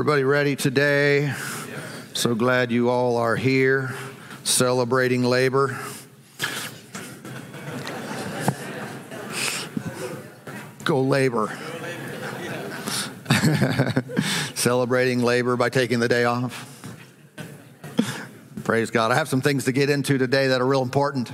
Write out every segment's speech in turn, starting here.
Everybody ready today? So glad you all are here celebrating labor. Go labor. celebrating labor by taking the day off. Praise God. I have some things to get into today that are real important.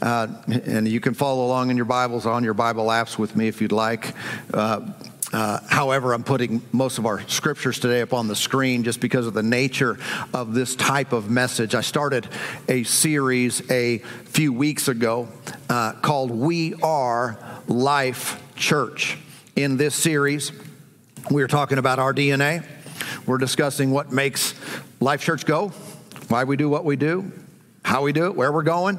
Uh, and you can follow along in your Bibles on your Bible apps with me if you'd like. Uh, uh, however, I'm putting most of our scriptures today up on the screen just because of the nature of this type of message. I started a series a few weeks ago uh, called We Are Life Church. In this series, we're talking about our DNA. We're discussing what makes Life Church go, why we do what we do, how we do it, where we're going.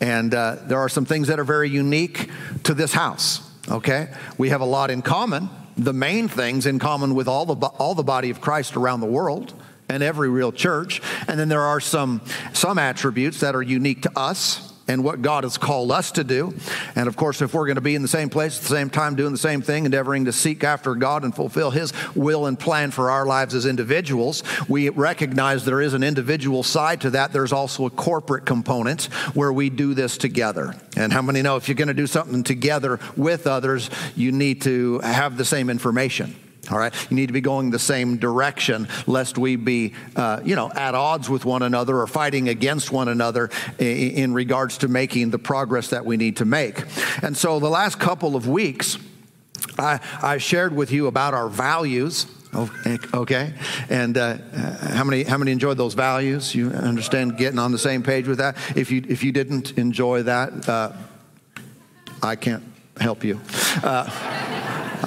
And uh, there are some things that are very unique to this house okay? We have a lot in common, the main things in common with all the, all the body of Christ around the world and every real church. And then there are some, some attributes that are unique to us and what God has called us to do. And of course, if we're going to be in the same place at the same time, doing the same thing, endeavoring to seek after God and fulfill His will and plan for our lives as individuals, we recognize there is an individual side to that. There's also a corporate component where we do this together. And how many know if you're going to do something together with others, you need to have the same information? All right, you need to be going the same direction, lest we be, uh, you know, at odds with one another or fighting against one another in, in regards to making the progress that we need to make. And so, the last couple of weeks, I, I shared with you about our values. Okay, and uh, how many how many enjoyed those values? You understand getting on the same page with that. If you if you didn't enjoy that, uh, I can't help you.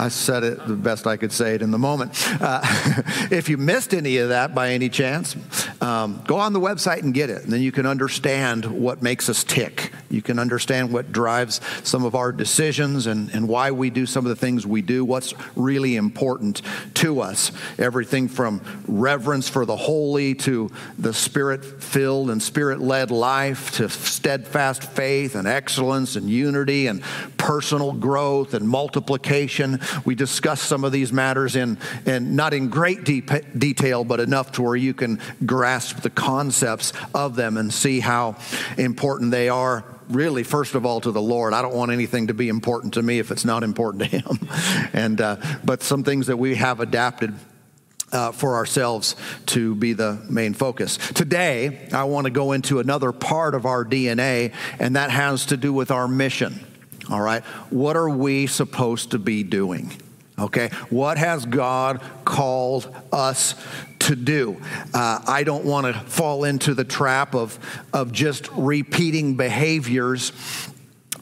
I said it the best I could say it in the moment. Uh, if you missed any of that by any chance, um, go on the website and get it. And then you can understand what makes us tick. You can understand what drives some of our decisions and, and why we do some of the things we do, what's really important to us. Everything from reverence for the holy to the spirit filled and spirit led life to steadfast faith and excellence and unity and personal growth and multiplication we discussed some of these matters in, in not in great detail, but enough to where you can grasp the concepts of them and see how important they are really, first of all, to the Lord. I don't want anything to be important to me if it's not important to Him. and uh, but some things that we have adapted. Uh, for ourselves to be the main focus. Today, I want to go into another part of our DNA, and that has to do with our mission. All right. What are we supposed to be doing? Okay. What has God called us to do? Uh, I don't want to fall into the trap of, of just repeating behaviors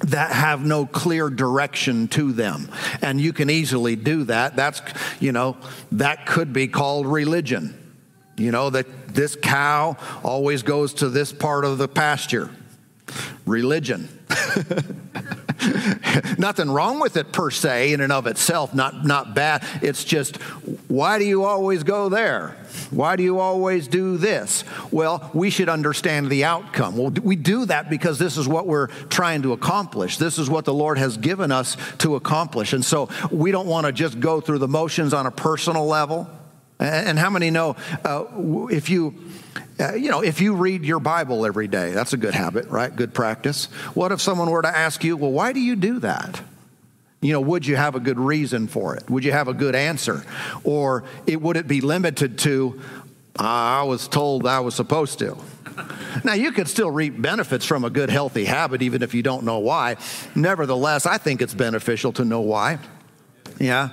that have no clear direction to them. And you can easily do that. That's, you know, that could be called religion. You know, that this cow always goes to this part of the pasture. Religion. Nothing wrong with it per se, in and of itself, not, not bad. It's just, why do you always go there? Why do you always do this? Well, we should understand the outcome. Well, we do that because this is what we're trying to accomplish. This is what the Lord has given us to accomplish. And so we don't want to just go through the motions on a personal level. And how many know uh, if you uh, you know, if you read your Bible every day, that's a good habit, right? Good practice. What if someone were to ask you, well, why do you do that? You know, would you have a good reason for it? Would you have a good answer? Or it, would it be limited to, I was told I was supposed to? Now, you could still reap benefits from a good, healthy habit, even if you don't know why. Nevertheless, I think it's beneficial to know why. Yeah,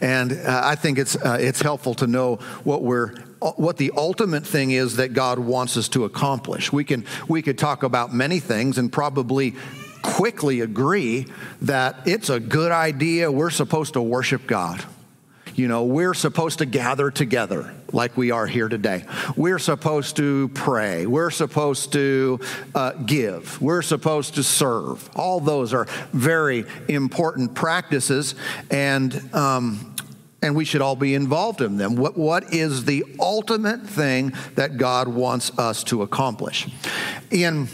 and uh, I think it's uh, it's helpful to know what we're what the ultimate thing is that God wants us to accomplish. We can we could talk about many things and probably quickly agree that it's a good idea. We're supposed to worship God. You know, we're supposed to gather together like we are here today. We're supposed to pray. We're supposed to uh, give. We're supposed to serve. All those are very important practices, and um, and we should all be involved in them. What, what is the ultimate thing that God wants us to accomplish? In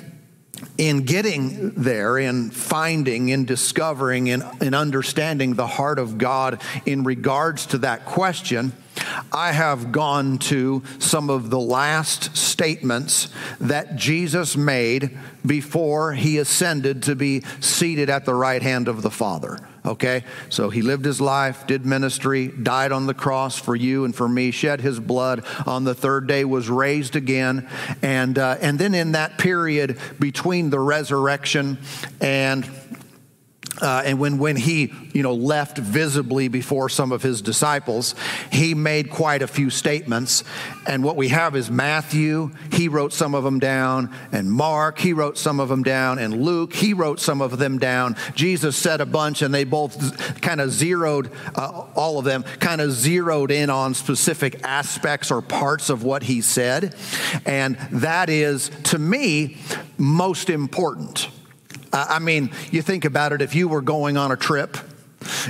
in getting there, in finding, in discovering, in, in understanding the heart of God in regards to that question, I have gone to some of the last statements that Jesus made before he ascended to be seated at the right hand of the Father. Okay? So he lived his life, did ministry, died on the cross for you and for me, shed his blood on the third day, was raised again. And, uh, and then in that period between the resurrection and uh, and when, when he you know, left visibly before some of his disciples, he made quite a few statements. And what we have is Matthew, he wrote some of them down, and Mark, he wrote some of them down, and Luke, he wrote some of them down. Jesus said a bunch, and they both kind of zeroed, uh, all of them kind of zeroed in on specific aspects or parts of what he said. And that is, to me, most important. I mean, you think about it if you were going on a trip,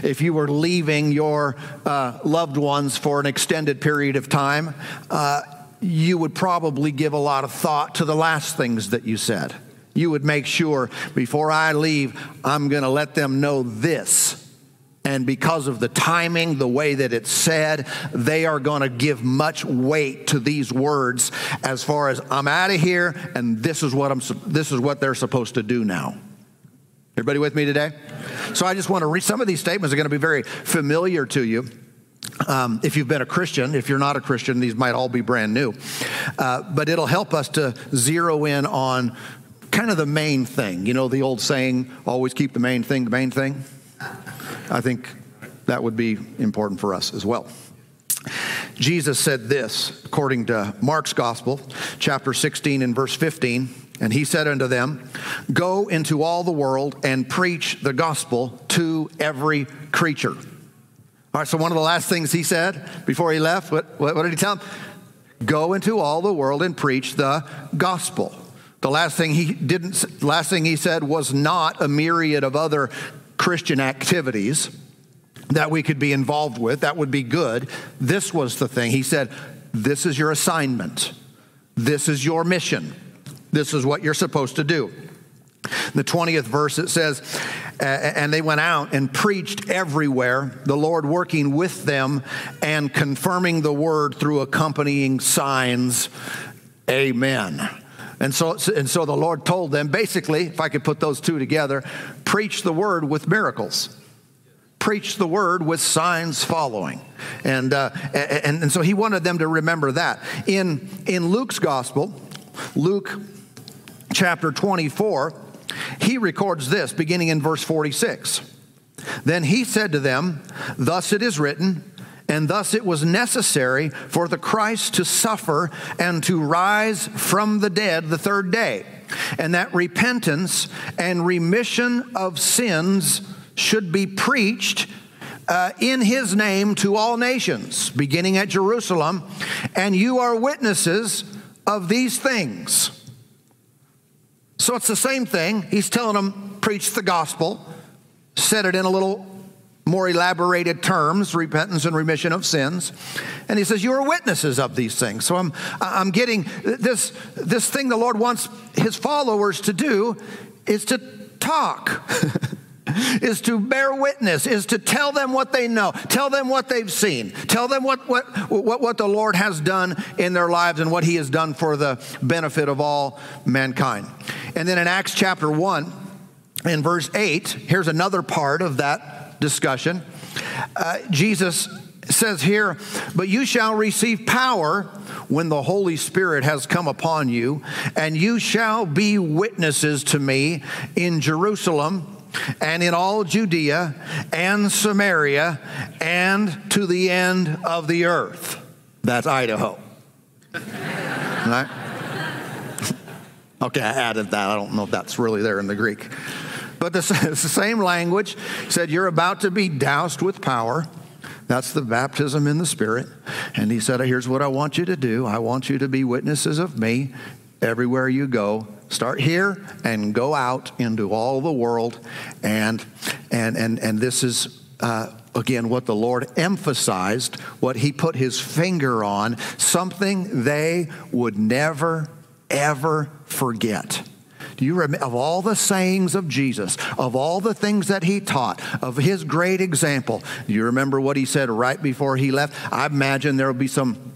if you were leaving your uh, loved ones for an extended period of time, uh, you would probably give a lot of thought to the last things that you said. You would make sure before I leave, I'm going to let them know this. And because of the timing, the way that it's said, they are going to give much weight to these words as far as I'm out of here and this is what I'm this is what they're supposed to do now. Everybody with me today? So I just want to read some of these statements are going to be very familiar to you. Um, if you've been a Christian, if you're not a Christian, these might all be brand new. Uh, but it'll help us to zero in on kind of the main thing. You know, the old saying, always keep the main thing the main thing? I think that would be important for us as well. Jesus said this, according to Mark's Gospel, chapter 16 and verse 15. And he said unto them, Go into all the world and preach the gospel to every creature. All right, so one of the last things he said before he left, what, what, did he tell them? Go into all the world and preach the gospel. The last thing he didn't last thing he said was not a myriad of other Christian activities that we could be involved with. That would be good. This was the thing. He said, This is your assignment. This is your mission. This is what you're supposed to do. The 20th verse it says, and they went out and preached everywhere, the Lord working with them and confirming the word through accompanying signs. Amen. And so, and so the Lord told them basically, if I could put those two together, preach the word with miracles. Preach the word with signs following. And, uh, and, and so he wanted them to remember that. In, in Luke's gospel, Luke chapter 24, he records this beginning in verse 46. Then he said to them, Thus it is written, and thus it was necessary for the Christ to suffer and to rise from the dead the third day, and that repentance and remission of sins should be preached uh, in his name to all nations, beginning at Jerusalem, and you are witnesses of these things. So it's the same thing. He's telling them, preach the gospel, said it in a little more elaborated terms repentance and remission of sins. And he says you are witnesses of these things. So i'm i'm getting this this thing the lord wants his followers to do is to talk is to bear witness, is to tell them what they know, tell them what they've seen, tell them what, what, what, what the Lord has done in their lives and what He has done for the benefit of all mankind. And then in Acts chapter 1, in verse 8, here's another part of that discussion. Uh, Jesus says here, But you shall receive power when the Holy Spirit has come upon you, and you shall be witnesses to me in Jerusalem and in all Judea and Samaria and to the end of the earth. That's Idaho. right? Okay, I added that. I don't know if that's really there in the Greek. But it's the same language said, You're about to be doused with power. That's the baptism in the Spirit. And he said, Here's what I want you to do I want you to be witnesses of me everywhere you go Start here and go out into all the world. And, and, and, and this is, uh, again, what the Lord emphasized, what He put His finger on, something they would never, ever forget. Do you remember of all the sayings of Jesus, of all the things that he taught, of his great example? Do you remember what he said right before he left? I imagine there will be some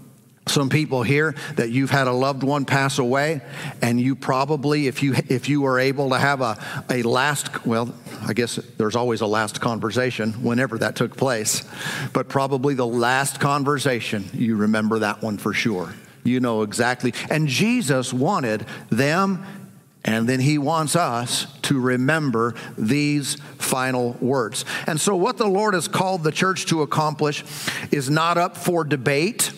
some people here that you've had a loved one pass away and you probably if you if you were able to have a, a last well i guess there's always a last conversation whenever that took place but probably the last conversation you remember that one for sure you know exactly and jesus wanted them and then he wants us to remember these final words. And so, what the Lord has called the church to accomplish is not up for debate.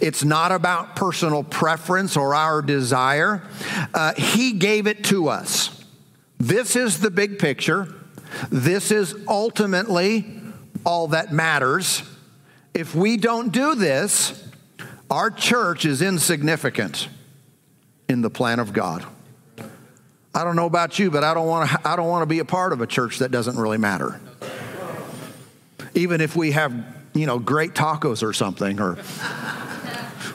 It's not about personal preference or our desire. Uh, he gave it to us. This is the big picture. This is ultimately all that matters. If we don't do this, our church is insignificant in the plan of God. I don't know about you, but I don't want to I don't want to be a part of a church that doesn't really matter. Even if we have, you know, great tacos or something or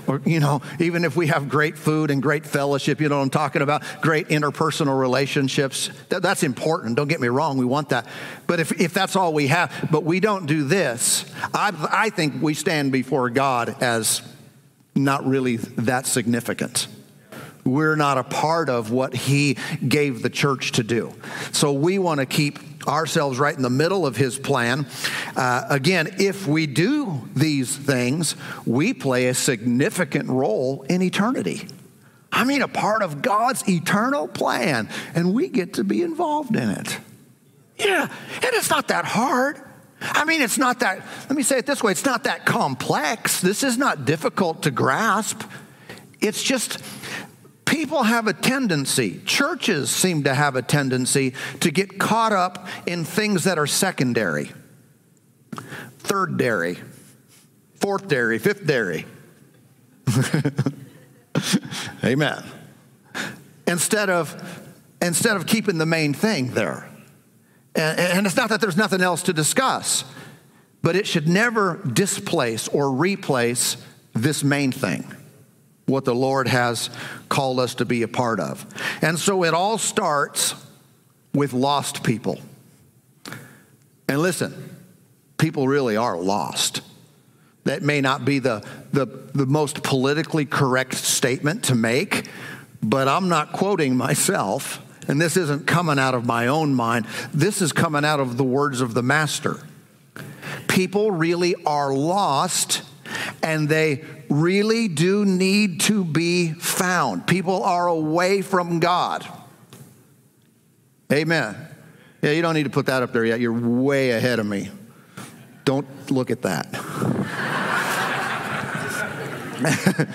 or you know, even if we have great food and great fellowship, you know what I'm talking about, great interpersonal relationships. That, that's important. Don't get me wrong, we want that. But if, if that's all we have, but we don't do this, I, I think we stand before God as not really that significant we're not a part of what he gave the church to do. So we want to keep ourselves right in the middle of his plan. Uh, again, if we do these things, we play a significant role in eternity. I mean, a part of God's eternal plan, and we get to be involved in it. Yeah, and it's not that hard. I mean, it's not that, let me say it this way it's not that complex. This is not difficult to grasp. It's just people have a tendency, churches seem to have a tendency to get caught up in things that are secondary, third dairy, fourth dairy, fifth dairy. Amen. Instead of instead of keeping the main thing there. And, and it's not that there's nothing else to discuss, but it should never displace or replace this main thing what the Lord has called us to be a part of. And so it all starts with lost people. And listen, people really are lost. That may not be the, the, the most politically correct statement to make, but I'm not quoting myself, and this isn't coming out of my own mind. This is coming out of the words of the Master. People really are lost, and they really do need to be found. People are away from God. Amen. Yeah, you don't need to put that up there yet. You're way ahead of me. Don't look at that.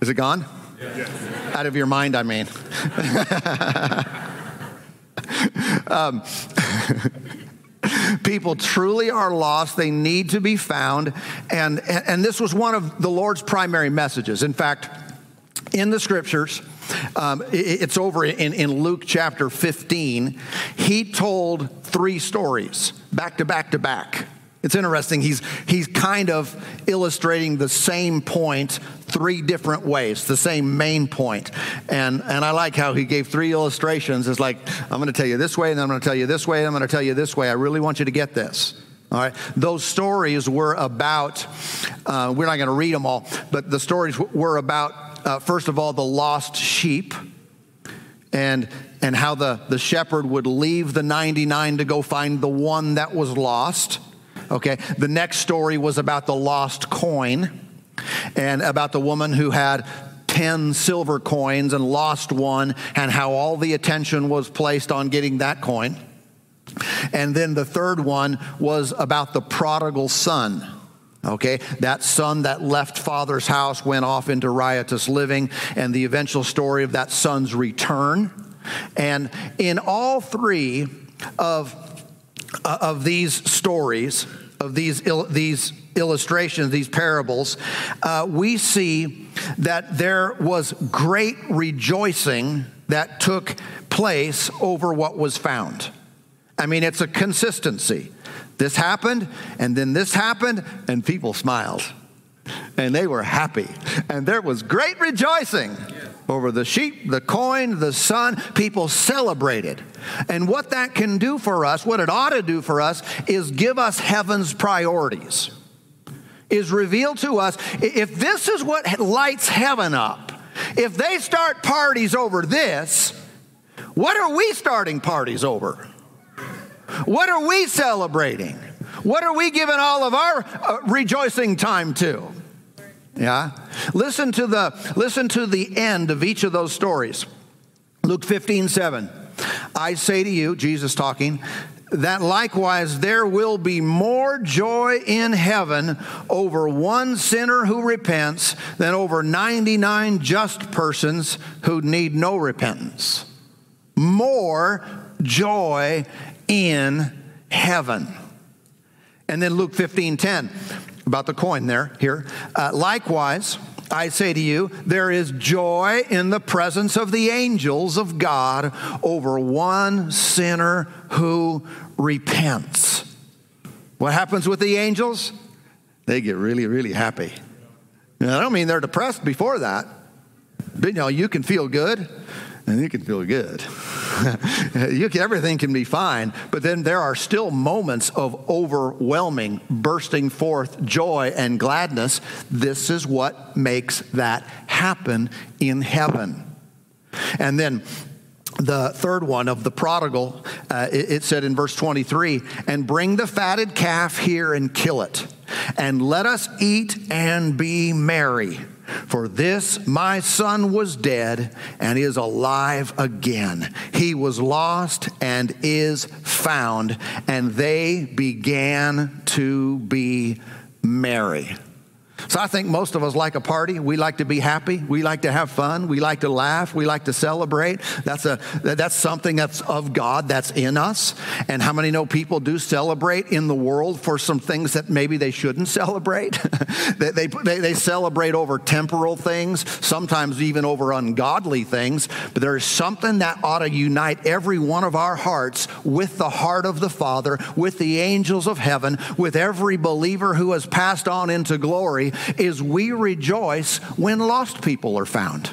Is it gone? Yes. Out of your mind, I mean. um, People truly are lost. They need to be found. And, and this was one of the Lord's primary messages. In fact, in the scriptures, um, it's over in, in Luke chapter 15. He told three stories back to back to back. It's interesting. He's, he's kind of illustrating the same point three different ways, the same main point. And, and I like how he gave three illustrations. It's like, I'm going to tell you this way, and then I'm going to tell you this way, and I'm going to tell you this way. I really want you to get this. All right. Those stories were about, uh, we're not going to read them all, but the stories were about, uh, first of all, the lost sheep and and how the, the shepherd would leave the 99 to go find the one that was lost Okay. The next story was about the lost coin and about the woman who had 10 silver coins and lost one, and how all the attention was placed on getting that coin. And then the third one was about the prodigal son. Okay, that son that left father's house went off into riotous living, and the eventual story of that son's return. And in all three of of these stories, of these, il- these illustrations, these parables, uh, we see that there was great rejoicing that took place over what was found. I mean, it's a consistency. This happened, and then this happened, and people smiled. And they were happy. And there was great rejoicing. Over the sheep, the coin, the son. People celebrated. And what that can do for us, what it ought to do for us, is give us heaven's priorities. Is reveal to us if this is what lights heaven up, if they start parties over this, what are we starting parties over? What are we celebrating? What are we giving all of our uh, rejoicing time to? Yeah. Listen to the listen to the end of each of those stories. Luke 15, 7. I say to you, Jesus talking, that likewise there will be more joy in heaven over one sinner who repents than over 99 just persons who need no repentance. More joy in heaven. And then Luke 15 10, about the coin there, here. Uh, likewise, I say to you, there is joy in the presence of the angels of God over one sinner who repents. What happens with the angels? They get really, really happy. Now, I don't mean they're depressed before that, but you know, you can feel good and you can feel good. can, everything can be fine, but then there are still moments of overwhelming, bursting forth joy and gladness. This is what makes that happen in heaven. And then the third one of the prodigal, uh, it, it said in verse 23 and bring the fatted calf here and kill it, and let us eat and be merry. For this my son was dead and is alive again. He was lost and is found. And they began to be merry. So I think most of us like a party. We like to be happy. We like to have fun. We like to laugh. We like to celebrate. That's a that's something that's of God that's in us. And how many know people do celebrate in the world for some things that maybe they shouldn't celebrate? they, they, they, they celebrate over temporal things, sometimes even over ungodly things. But there is something that ought to unite every one of our hearts with the heart of the Father, with the angels of heaven, with every believer who has passed on into glory is we rejoice when lost people are found.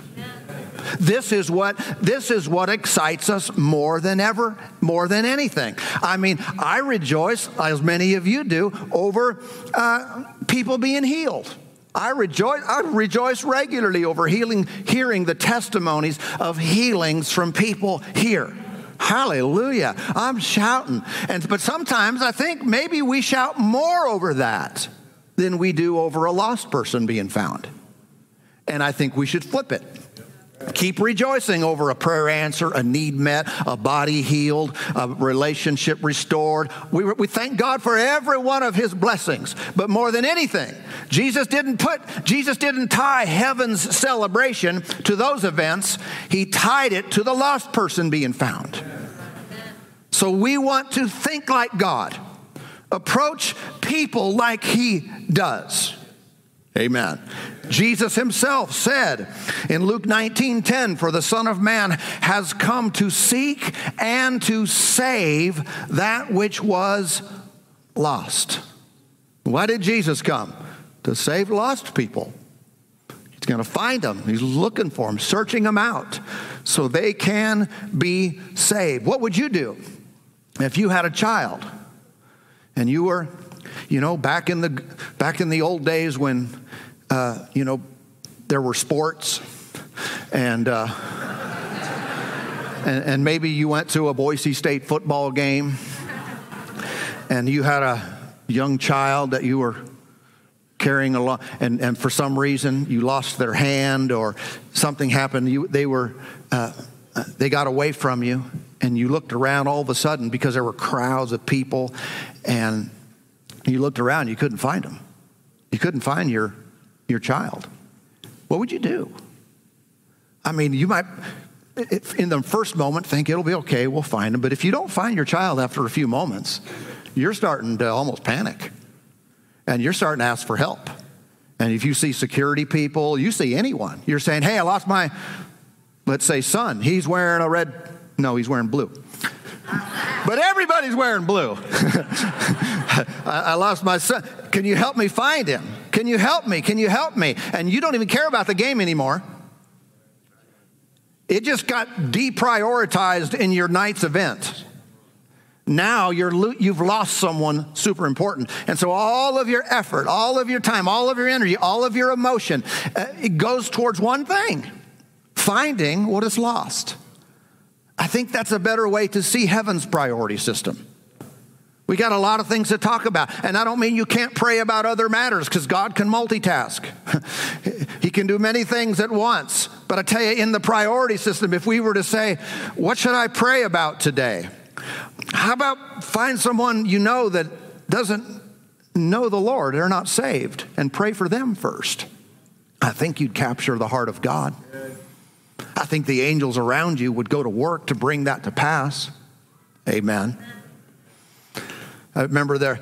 This is what this is what excites us more than ever, more than anything. I mean, I rejoice, as many of you do, over uh, people being healed. I rejoice, I rejoice regularly over healing, hearing the testimonies of healings from people here. Hallelujah. I'm shouting. And but sometimes I think maybe we shout more over that than we do over a lost person being found. And I think we should flip it. Keep rejoicing over a prayer answer, a need met, a body healed, a relationship restored. We, we thank God for every one of his blessings. But more than anything, Jesus didn't put, Jesus didn't tie heaven's celebration to those events. He tied it to the lost person being found. So we want to think like God approach people like he does. Amen. Jesus himself said in Luke 19 10, For the Son of Man has come to seek and to save that which was lost. Why did Jesus come? To save lost people. He's going to find them. He's looking for them, searching them out so they can be saved. What would you do if you had a child? And you were, you know, back in the back in the old days when, uh, you know, there were sports, and, uh, and and maybe you went to a Boise State football game, and you had a young child that you were carrying along, and, and for some reason you lost their hand or something happened. You, they were, uh, they got away from you, and you looked around all of a sudden because there were crowds of people and you looked around, you couldn't find them. You couldn't find your, your child. What would you do? I mean, you might, in the first moment, think it'll be okay, we'll find them. But if you don't find your child after a few moments, you're starting to almost panic. And you're starting to ask for help. And if you see security people, you see anyone, you're saying, hey, I lost my, let's say, son. He's wearing a red, no, he's wearing blue. But everybody's wearing blue. I, lost my son. Can you help me find him? Can you help me? Can you help me? And you don't even care about the game anymore. It just got deprioritized in your night's event. Now you're, you've lost someone super important. And so all of your effort, all of your time, all of your energy, all of your emotion, uh, it goes towards one thing finding what is lost. I think that's a better way to see heaven's priority system. We got a lot of things to talk about. And I don't mean you can't pray about other matters because God can multitask. he can do many things at once. But I tell you, in the priority system, if we were to say, What should I pray about today? How about find someone you know that doesn't know the Lord, they're not saved, and pray for them first? I think you'd capture the heart of God. I think the angels around you would go to work to bring that to pass. Amen. I remember there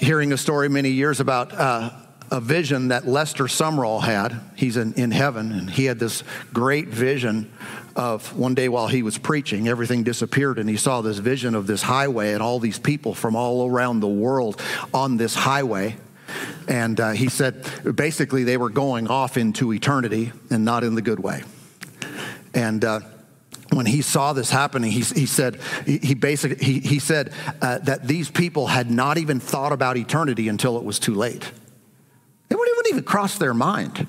hearing a story many years about uh, a vision that Lester Sumrall had. He's in, in heaven, and he had this great vision of one day while he was preaching, everything disappeared, and he saw this vision of this highway and all these people from all around the world on this highway. And uh, he said basically they were going off into eternity and not in the good way. And uh, when he saw this happening, he, he said, he, he basically, he, he said uh, that these people had not even thought about eternity until it was too late. It wouldn't even cross their mind.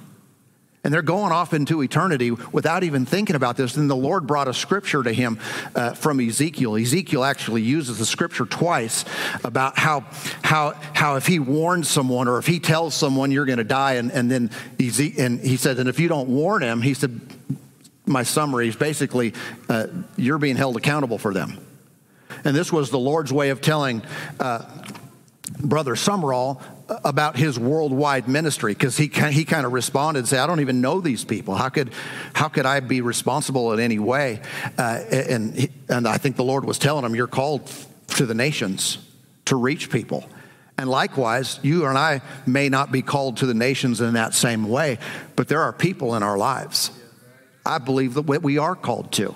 And they're going off into eternity without even thinking about this. Then the Lord brought a scripture to him uh, from Ezekiel. Ezekiel actually uses the scripture twice about how, how, how if he warns someone or if he tells someone you're going to die, and, and then Eze- and he said, and if you don't warn him, he said, my summary is basically uh, you're being held accountable for them. And this was the Lord's way of telling uh, Brother Sumrall about his worldwide ministry because he, he kind of responded and said, I don't even know these people. How could, how could I be responsible in any way? Uh, and, and I think the Lord was telling him, You're called to the nations to reach people. And likewise, you and I may not be called to the nations in that same way, but there are people in our lives. I believe that we are called to.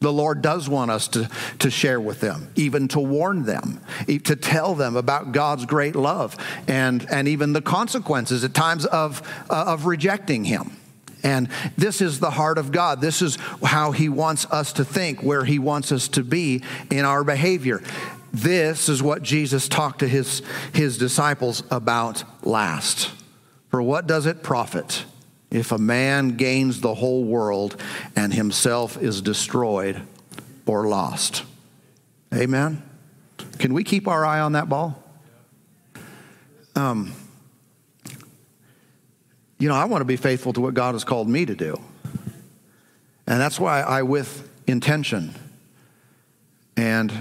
The Lord does want us to, to share with them, even to warn them, to tell them about God's great love and, and even the consequences at times of, uh, of rejecting Him. And this is the heart of God. This is how He wants us to think, where He wants us to be in our behavior. This is what Jesus talked to His, his disciples about last. For what does it profit? If a man gains the whole world and himself is destroyed or lost. Amen? Can we keep our eye on that ball? Um, you know, I want to be faithful to what God has called me to do. And that's why I, with intention and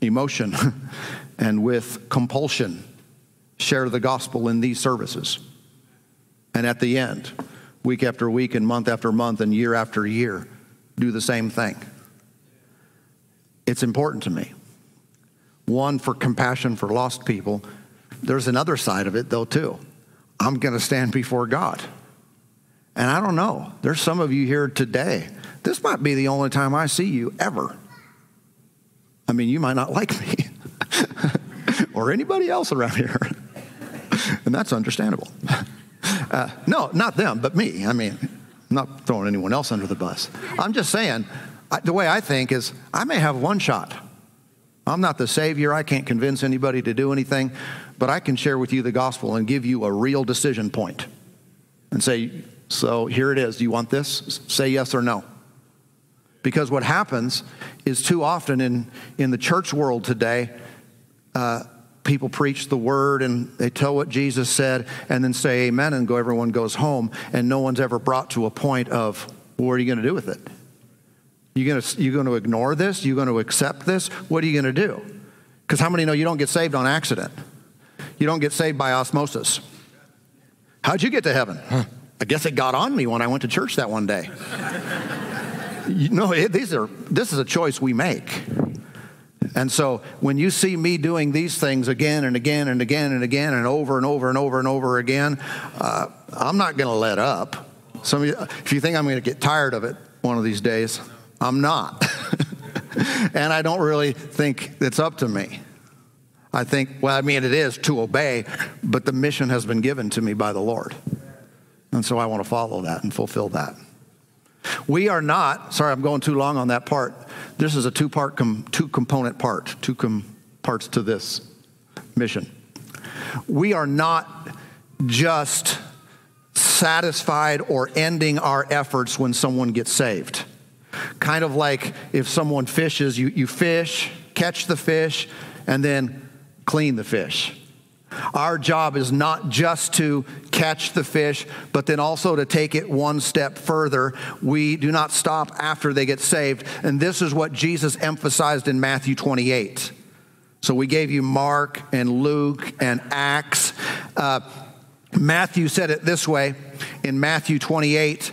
emotion and with compulsion, share the gospel in these services. And at the end, week after week and month after month and year after year, do the same thing. It's important to me. One, for compassion for lost people. There's another side of it, though, too. I'm going to stand before God. And I don't know. There's some of you here today. This might be the only time I see you ever. I mean, you might not like me or anybody else around here. and that's understandable. Uh, no, not them, but me. I mean, I'm not throwing anyone else under the bus. I'm just saying, I, the way I think is I may have one shot. I'm not the Savior. I can't convince anybody to do anything, but I can share with you the gospel and give you a real decision point and say, so here it is. Do you want this? Say yes or no. Because what happens is too often in, in the church world today, uh, people preach the word and they tell what Jesus said and then say amen and go everyone goes home and no one's ever brought to a point of well, what are you going to do with it? You going to you going to ignore this? You going to accept this? What are you going to do? Because how many know you don't get saved on accident? You don't get saved by osmosis. How'd you get to heaven? Huh. I guess it got on me when I went to church that one day. you know, it, these are this is a choice we make. And so when you see me doing these things again and again and again and again and over and over and over and over again, uh, I'm not going to let up. Some you, if you think I'm going to get tired of it one of these days, I'm not. and I don't really think it's up to me. I think, well, I mean, it is to obey, but the mission has been given to me by the Lord. And so I want to follow that and fulfill that. We are not, sorry, I'm going too long on that part. This is a two part, com, two component part, two com, parts to this mission. We are not just satisfied or ending our efforts when someone gets saved. Kind of like if someone fishes, you, you fish, catch the fish, and then clean the fish. Our job is not just to catch the fish, but then also to take it one step further. We do not stop after they get saved. And this is what Jesus emphasized in Matthew 28. So we gave you Mark and Luke and Acts. Uh, Matthew said it this way in Matthew 28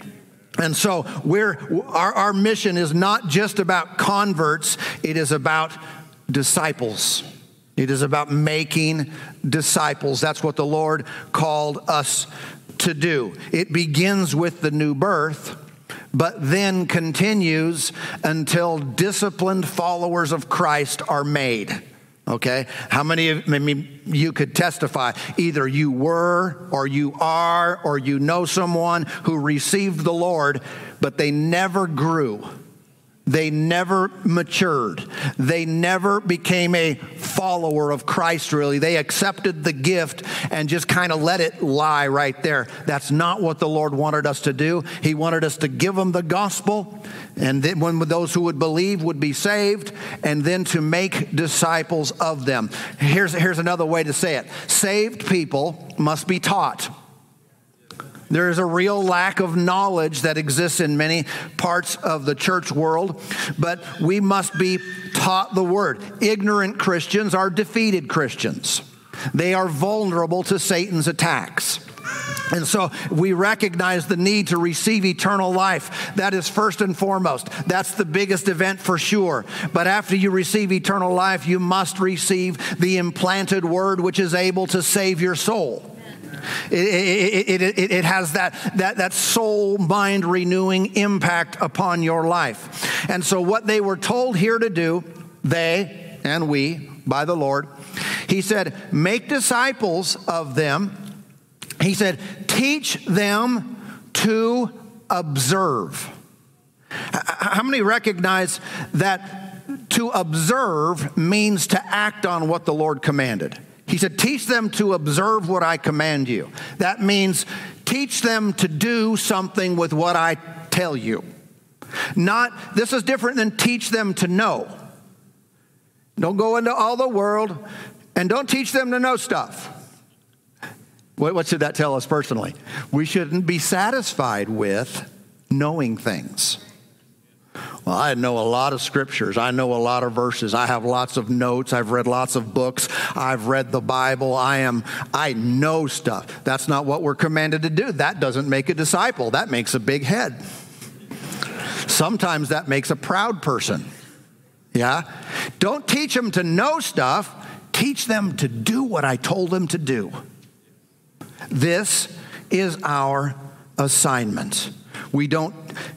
And so we're, our, our mission is not just about converts, it is about disciples. It is about making disciples. That's what the Lord called us to do. It begins with the new birth, but then continues until disciplined followers of Christ are made. Okay? How many of I mean, you could testify? Either you were, or you are, or you know someone who received the Lord, but they never grew. They never matured. They never became a follower of Christ, really. They accepted the gift and just kind of let it lie right there. That's not what the Lord wanted us to do. He wanted us to give them the gospel, and then when those who would believe would be saved, and then to make disciples of them. Here's, here's another way to say it saved people must be taught. There is a real lack of knowledge that exists in many parts of the church world, but we must be taught the word. Ignorant Christians are defeated Christians, they are vulnerable to Satan's attacks. And so we recognize the need to receive eternal life. That is first and foremost. That's the biggest event for sure. But after you receive eternal life, you must receive the implanted word which is able to save your soul. It, it, it, it, has that, that, that soul mind renewing impact upon your life. And so, what they were told here to do, they and we, by the Lord, he said, make disciples of them. He said, teach them to observe. How many recognize that to observe means to act on what the Lord commanded? He said, Teach them to observe what I command you. That means teach them to do something with what I tell you. Not, this is different than teach them to know. Don't go into all the world and don't teach them to know stuff. What, should that tell us personally? We shouldn't be satisfied with knowing things. Well, I know a lot of scriptures. I know a lot of verses. I have lots of notes. I've read lots of books. I've read the Bible. I am I know stuff. That's not what we're commanded to do. That doesn't make a disciple. That makes a big head. Sometimes that makes a proud person. Yeah? Don't teach them to know stuff. Teach them to do what I told them to do. This is our assignment. We don't,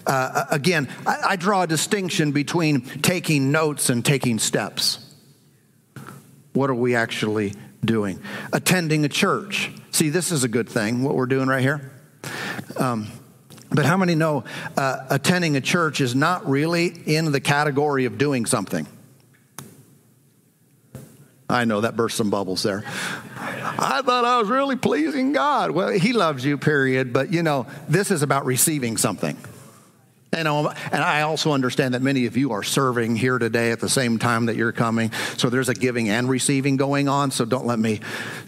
uh, again, I, I draw a distinction between taking notes and taking steps. What are we actually doing? Attending a church. See, this is a good thing, what we're doing right here. Um, but how many know uh, attending a church is not really in the category of doing something? I know that burst some bubbles there. I thought I was really pleasing God. Well, He loves you, period. But you know, this is about receiving something. And, I also understand that many of you are serving here today at the same time that you're coming. So there's a giving and receiving going on. So don't let me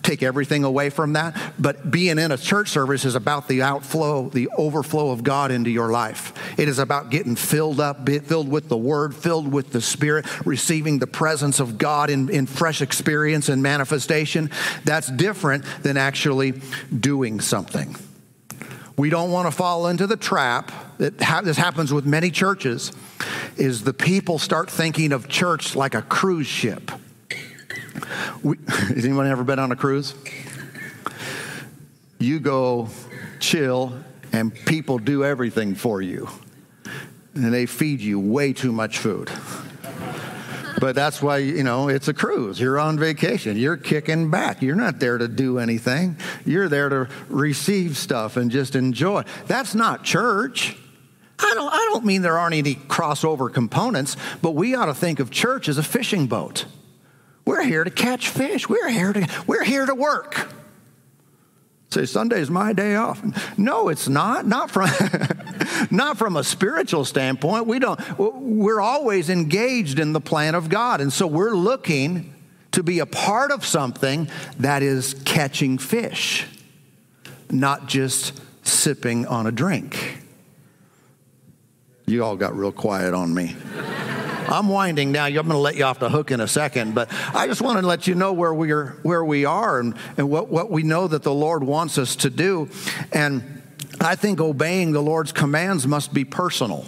take everything away from that. But being in a church service is about the outflow, the overflow of God into your life. It is about getting filled up, filled with the Word, filled with the Spirit, receiving the presence of God in, in fresh experience and manifestation. That's different than actually doing something. We don't want to fall into the trap that ha- this happens with many churches. is the people start thinking of church like a cruise ship. We, has anyone ever been on a cruise? You go chill, and people do everything for you, and they feed you way too much food. But that's why, you know, it's a cruise. You're on vacation. You're kicking back. You're not there to do anything. You're there to receive stuff and just enjoy. That's not church. I don't, I don't mean there aren't any crossover components, but we ought to think of church as a fishing boat. We're here to catch fish. We're here to, we're here to work. Say Sunday's my day off. No, it's not. Not from not from a spiritual standpoint. We don't we're always engaged in the plan of God. And so we're looking to be a part of something that is catching fish, not just sipping on a drink. You all got real quiet on me. I'm winding now. I'm going to let you off the hook in a second, but I just want to let you know where we are, where we are, and, and what, what we know that the Lord wants us to do. And I think obeying the Lord's commands must be personal.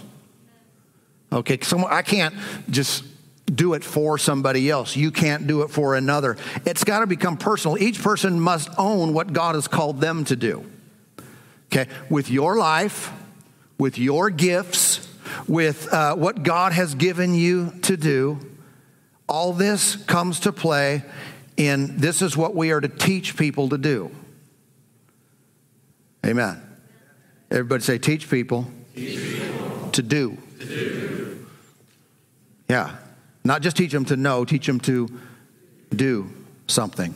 Okay, I can't just do it for somebody else. You can't do it for another. It's got to become personal. Each person must own what God has called them to do. Okay, with your life, with your gifts, with uh, what God has given you to do. All this comes to play in this is what we are to teach people to do. Amen. Everybody say, teach people, teach people. To, do. to do. Yeah. Not just teach them to know, teach them to do something.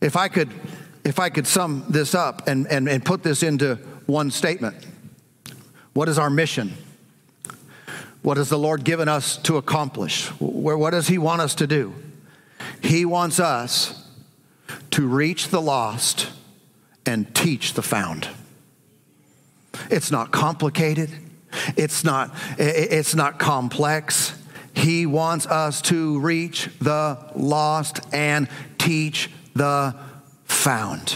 If I could, if I could sum this up and, and, and put this into one statement, what is our mission? What has the Lord given us to accomplish? Where, What does He want us to do? He wants us to reach the lost and teach the found. It's not complicated. It's not, it's not complex. He wants us to reach the lost and teach the found.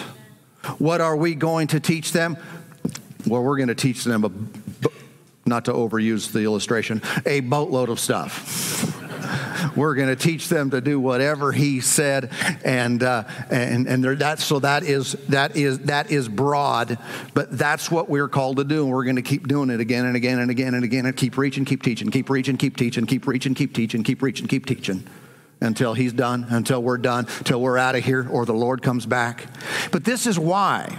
What are we going to teach them? Well, we're going to teach them a not to overuse the illustration, a boatload of stuff. We're going to teach them to do whatever he said, and uh, and and that so that is that is that is broad, but that's what we're called to do, and we're going to keep doing it again and again and again and again, and keep reaching, keep teaching, keep reaching, keep teaching, keep reaching, keep teaching, keep reaching, keep teaching until he's done, until we're done, until we're out of here, or the Lord comes back. But this is why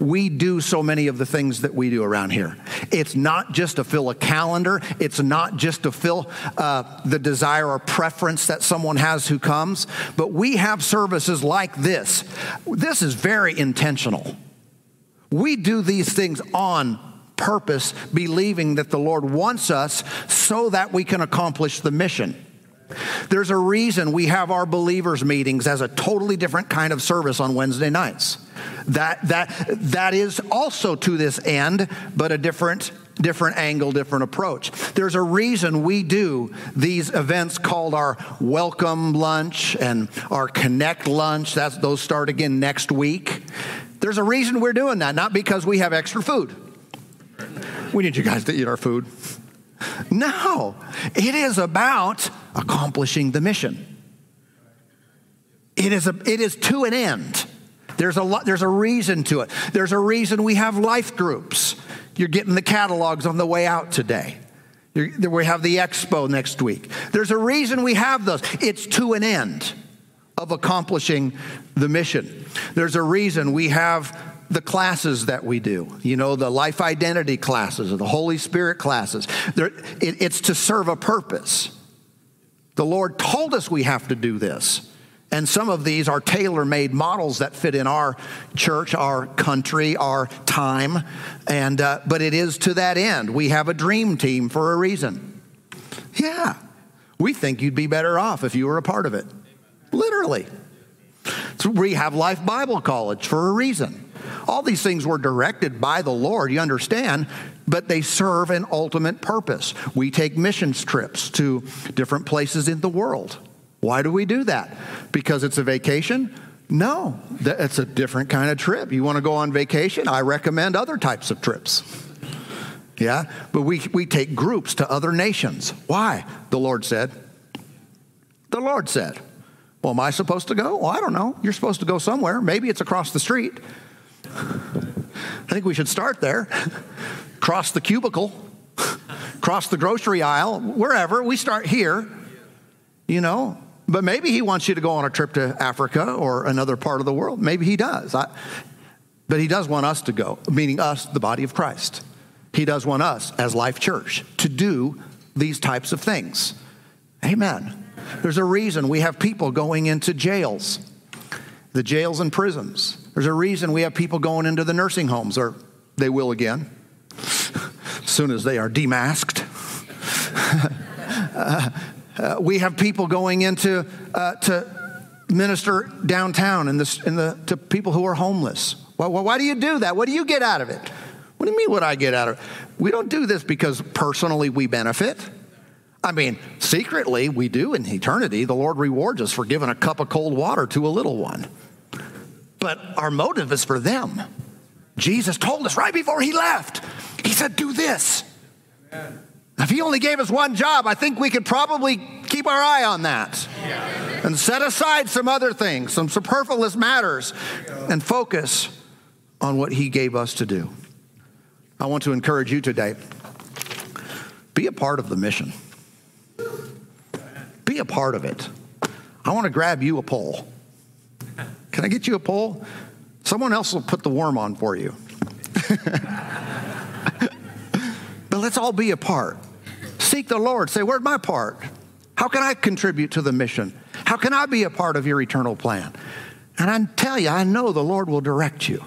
we do so many of the things that we do around here. It's not just to fill a calendar, it's not just to fill uh, the desire or preference that someone has who comes, but we have services like this. This is very intentional. We do these things on purpose, believing that the Lord wants us so that we can accomplish the mission. There's a reason we have our believers meetings as a totally different kind of service on Wednesday nights. That, that, that is also to this end, but a different different angle, different approach. There's a reason we do these events called our welcome lunch and our connect lunch. That's, those start again next week. There's a reason we're doing that, not because we have extra food. We need you guys to eat our food. No, it is about accomplishing the mission. It is, a, it is to an end. There's a, lot, there's a reason to it. There's a reason we have life groups. You're getting the catalogs on the way out today. You're, we have the expo next week. There's a reason we have those. It's to an end of accomplishing the mission. There's a reason we have the classes that we do, you know, the life identity classes or the Holy Spirit classes. It, it's to serve a purpose. The Lord told us we have to do this. And some of these are tailor made models that fit in our church, our country, our time. And, uh, but it is to that end. We have a dream team for a reason. Yeah. We think you'd be better off if you were a part of it. Literally. So we have Life Bible College for a reason. All these things were directed by the Lord, you understand, but they serve an ultimate purpose. We take missions trips to different places in the world. Why do we do that? Because it's a vacation? No, it's a different kind of trip. You want to go on vacation? I recommend other types of trips. Yeah? But we, we take groups to other nations. Why? The Lord said. The Lord said. Well, am I supposed to go? Well, I don't know. You're supposed to go somewhere. Maybe it's across the street. I think we should start there. cross the cubicle, cross the grocery aisle, wherever. We start here, you know. But maybe he wants you to go on a trip to Africa or another part of the world. Maybe he does. I, but he does want us to go, meaning us, the body of Christ. He does want us as Life Church to do these types of things. Amen. There's a reason we have people going into jails, the jails and prisons. There's a reason we have people going into the nursing homes, or they will again, as soon as they are demasked. uh, uh, we have people going into uh, to minister downtown in the, in the, to people who are homeless. Well, why do you do that? What do you get out of it? What do you mean, what I get out of it? We don't do this because personally we benefit. I mean, secretly we do in eternity. The Lord rewards us for giving a cup of cold water to a little one. But our motive is for them. Jesus told us right before he left, he said, Do this. Amen. If he only gave us one job, I think we could probably keep our eye on that yeah. and set aside some other things, some superfluous matters, and focus on what he gave us to do. I want to encourage you today be a part of the mission, be a part of it. I want to grab you a pole. Can I get you a pole? Someone else will put the worm on for you. but let's all be a part. Seek the Lord. Say, Where's my part? How can I contribute to the mission? How can I be a part of your eternal plan? And I tell you, I know the Lord will direct you.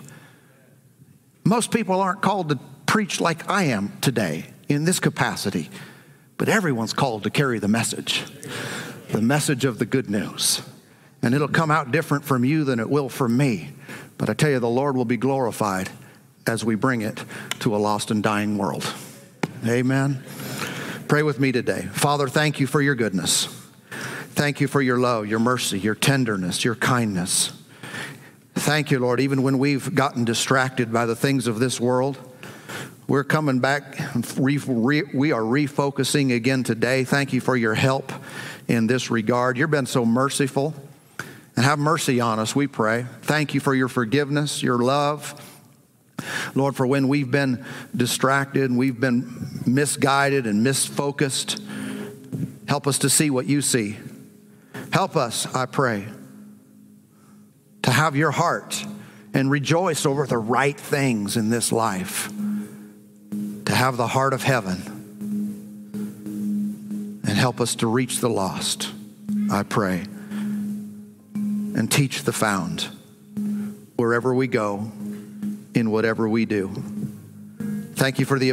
Most people aren't called to preach like I am today in this capacity, but everyone's called to carry the message the message of the good news. And it'll come out different from you than it will from me. But I tell you, the Lord will be glorified as we bring it to a lost and dying world. Amen. Pray with me today. Father, thank you for your goodness. Thank you for your love, your mercy, your tenderness, your kindness. Thank you, Lord, even when we've gotten distracted by the things of this world. We're coming back. we are refocusing again today. Thank you for your help in this regard. You've been so merciful. And have mercy on us, we pray. Thank you for your forgiveness, your love. Lord, for when we've been distracted and we've been misguided and misfocused, help us to see what you see. Help us, I pray, to have your heart and rejoice over the right things in this life, to have the heart of heaven, and help us to reach the lost, I pray, and teach the found wherever we go in whatever we do. Thank you for the